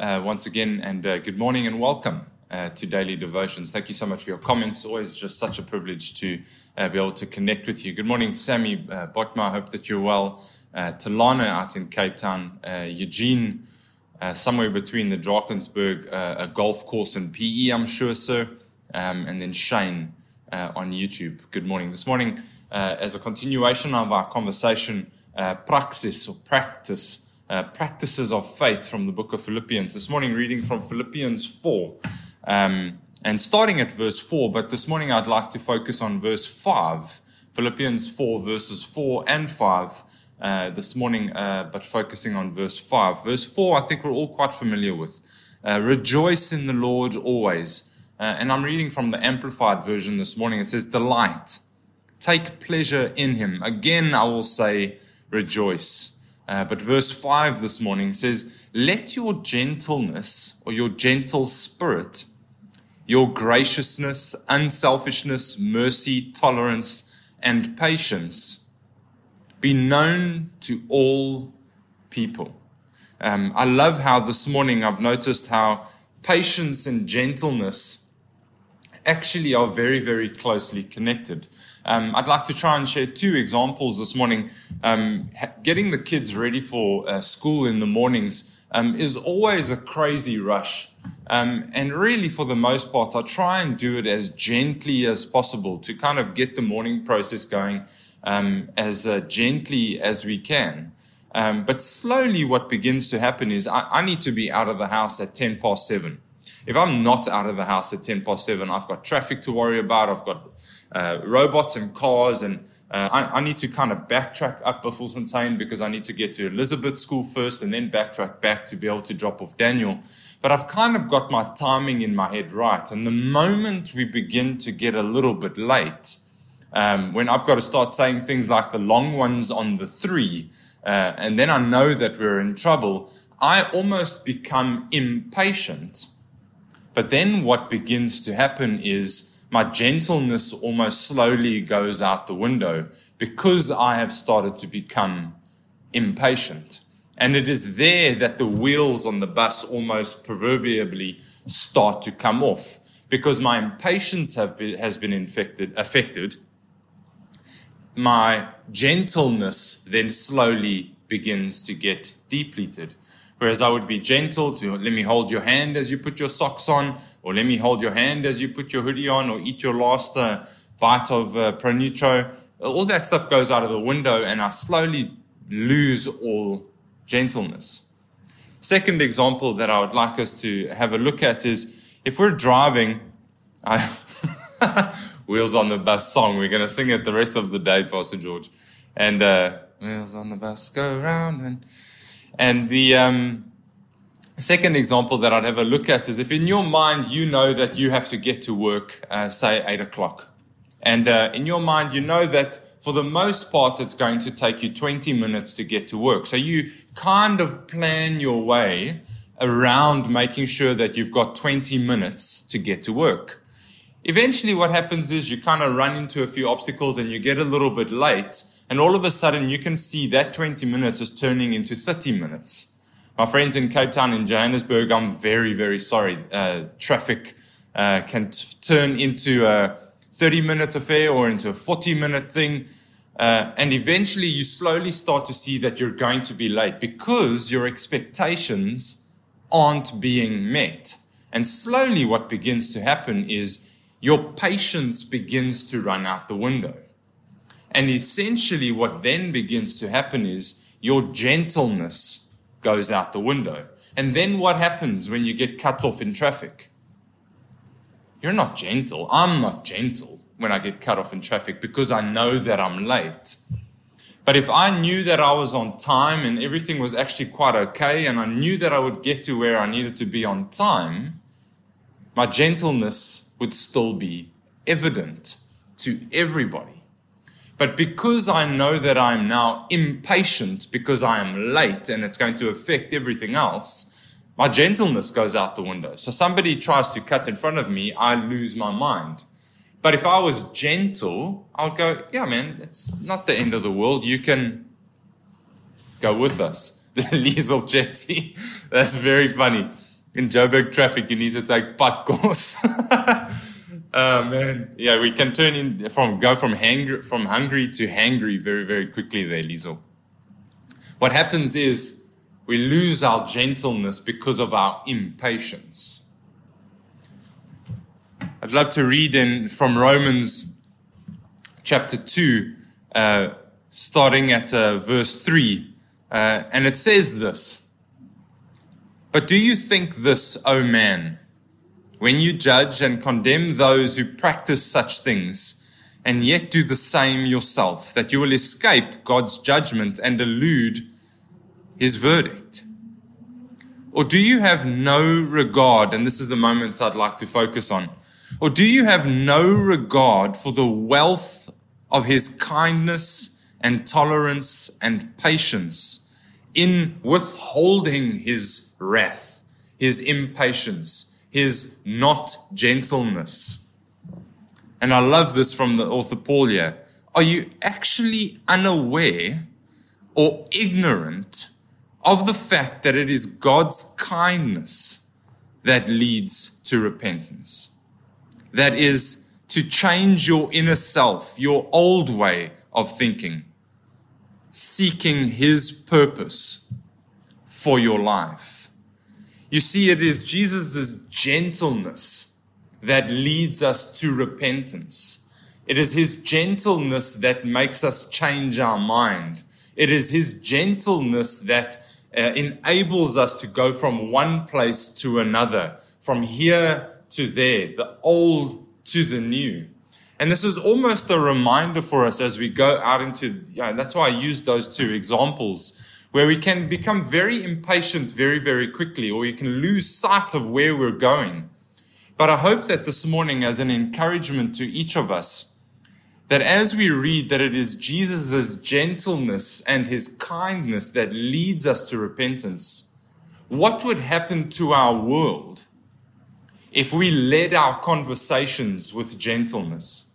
uh, once again, and uh, good morning and welcome uh, to Daily Devotions. Thank you so much for your comments. Always just such a privilege to uh, be able to connect with you. Good morning, Sammy uh, Botma. I hope that you're well. Talana out in Cape Town. Eugene, somewhere between the Drakensberg, a golf course and PE, I'm sure, sir. Um, and then Shane on YouTube. Good morning. This morning, as a continuation of our conversation, praxis or practice uh, practices of faith from the book of Philippians. This morning, reading from Philippians 4, um, and starting at verse 4, but this morning I'd like to focus on verse 5. Philippians 4, verses 4 and 5. Uh, this morning, uh, but focusing on verse 5. Verse 4, I think we're all quite familiar with. Uh, Rejoice in the Lord always. Uh, and I'm reading from the Amplified version this morning. It says, Delight, take pleasure in him. Again, I will say, Rejoice. Uh, but verse 5 this morning says, Let your gentleness or your gentle spirit, your graciousness, unselfishness, mercy, tolerance, and patience be known to all people. Um, I love how this morning I've noticed how patience and gentleness actually are very, very closely connected. Um, I'd like to try and share two examples this morning. Um, getting the kids ready for uh, school in the mornings um, is always a crazy rush. Um, and really, for the most part, I try and do it as gently as possible to kind of get the morning process going um, as uh, gently as we can. Um, but slowly, what begins to happen is I, I need to be out of the house at 10 past 7. If I'm not out of the house at 10 past 7, I've got traffic to worry about, I've got uh, robots and cars, and uh, I, I, need to kind of backtrack up Buffelsfontein because I need to get to Elizabeth School first and then backtrack back to be able to drop off Daniel. But I've kind of got my timing in my head right. And the moment we begin to get a little bit late, um, when I've got to start saying things like the long ones on the three, uh, and then I know that we're in trouble, I almost become impatient. But then what begins to happen is my gentleness almost slowly goes out the window because I have started to become impatient. And it is there that the wheels on the bus almost proverbially start to come off because my impatience been, has been infected, affected. My gentleness then slowly begins to get depleted. Whereas I would be gentle to let me hold your hand as you put your socks on, or let me hold your hand as you put your hoodie on, or eat your last uh, bite of uh, Pronutro. All that stuff goes out of the window, and I slowly lose all gentleness. Second example that I would like us to have a look at is if we're driving, I Wheels on the Bus song. We're going to sing it the rest of the day, Pastor George. And uh, Wheels on the Bus go round and and the um, second example that I'd have a look at is if in your mind you know that you have to get to work, uh, say, 8 o'clock. And uh, in your mind, you know that for the most part, it's going to take you 20 minutes to get to work. So you kind of plan your way around making sure that you've got 20 minutes to get to work. Eventually, what happens is you kind of run into a few obstacles and you get a little bit late. And all of a sudden, you can see that 20 minutes is turning into 30 minutes. My friends in Cape Town and Johannesburg, I'm very, very sorry. Uh, traffic uh, can t- turn into a 30 minute affair or into a 40 minute thing. Uh, and eventually, you slowly start to see that you're going to be late because your expectations aren't being met. And slowly, what begins to happen is your patience begins to run out the window. And essentially, what then begins to happen is your gentleness goes out the window. And then what happens when you get cut off in traffic? You're not gentle. I'm not gentle when I get cut off in traffic because I know that I'm late. But if I knew that I was on time and everything was actually quite okay, and I knew that I would get to where I needed to be on time, my gentleness would still be evident to everybody. But because I know that I'm now impatient because I am late and it's going to affect everything else, my gentleness goes out the window. So somebody tries to cut in front of me, I lose my mind. But if I was gentle, I would go, yeah, man, it's not the end of the world. You can go with us. Liesel Jetty. That's very funny. in Joburg traffic, you need to take pot course. oh man, yeah, we can turn in from go from hungry from hungry to hangry very very quickly there, Liesel. What happens is we lose our gentleness because of our impatience. I'd love to read in from Romans chapter two, uh, starting at uh, verse three, uh, and it says this. But do you think this, O man, when you judge and condemn those who practice such things, and yet do the same yourself, that you will escape God's judgment and elude his verdict? Or do you have no regard, and this is the moments I'd like to focus on, or do you have no regard for the wealth of his kindness and tolerance and patience in withholding his wrath, his impatience, his not gentleness. And I love this from the author Paul here. Are you actually unaware or ignorant of the fact that it is God's kindness that leads to repentance? That is to change your inner self, your old way of thinking, seeking his purpose for your life. You see, it is Jesus' gentleness that leads us to repentance. It is his gentleness that makes us change our mind. It is his gentleness that uh, enables us to go from one place to another, from here to there, the old to the new. And this is almost a reminder for us as we go out into, yeah, that's why I use those two examples where we can become very impatient very, very quickly, or you can lose sight of where we're going. But I hope that this morning, as an encouragement to each of us, that as we read that it is Jesus' gentleness and his kindness that leads us to repentance, what would happen to our world if we led our conversations with gentleness,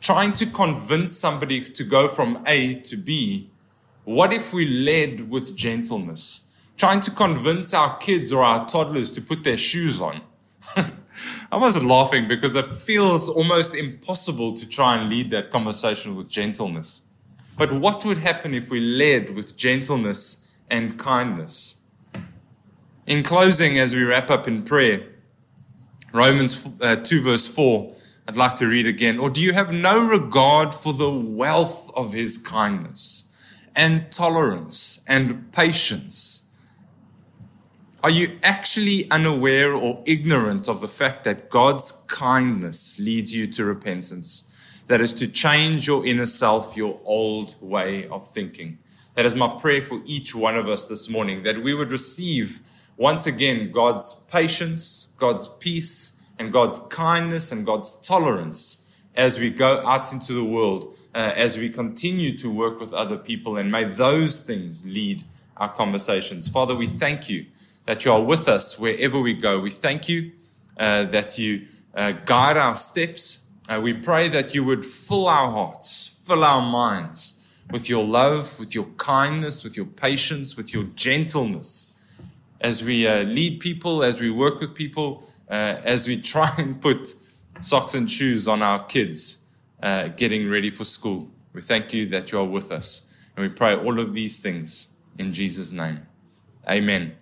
trying to convince somebody to go from A to B what if we led with gentleness, trying to convince our kids or our toddlers to put their shoes on? I wasn't laughing because it feels almost impossible to try and lead that conversation with gentleness. But what would happen if we led with gentleness and kindness? In closing, as we wrap up in prayer, Romans uh, 2, verse 4, I'd like to read again. Or do you have no regard for the wealth of his kindness? And tolerance and patience? Are you actually unaware or ignorant of the fact that God's kindness leads you to repentance? That is to change your inner self, your old way of thinking. That is my prayer for each one of us this morning, that we would receive once again God's patience, God's peace, and God's kindness and God's tolerance as we go out into the world uh, as we continue to work with other people. And may those things lead our conversations. Father, we thank you that you are with us wherever we go. We thank you uh, that you uh, guide our steps. Uh, we pray that you would fill our hearts, fill our minds with your love, with your kindness, with your patience, with your gentleness as we uh, lead people, as we work with people, uh, as we try and put socks and shoes on our kids uh, getting ready for school. We thank you that you are with us. And we pray all of these things in Jesus' name. Amen.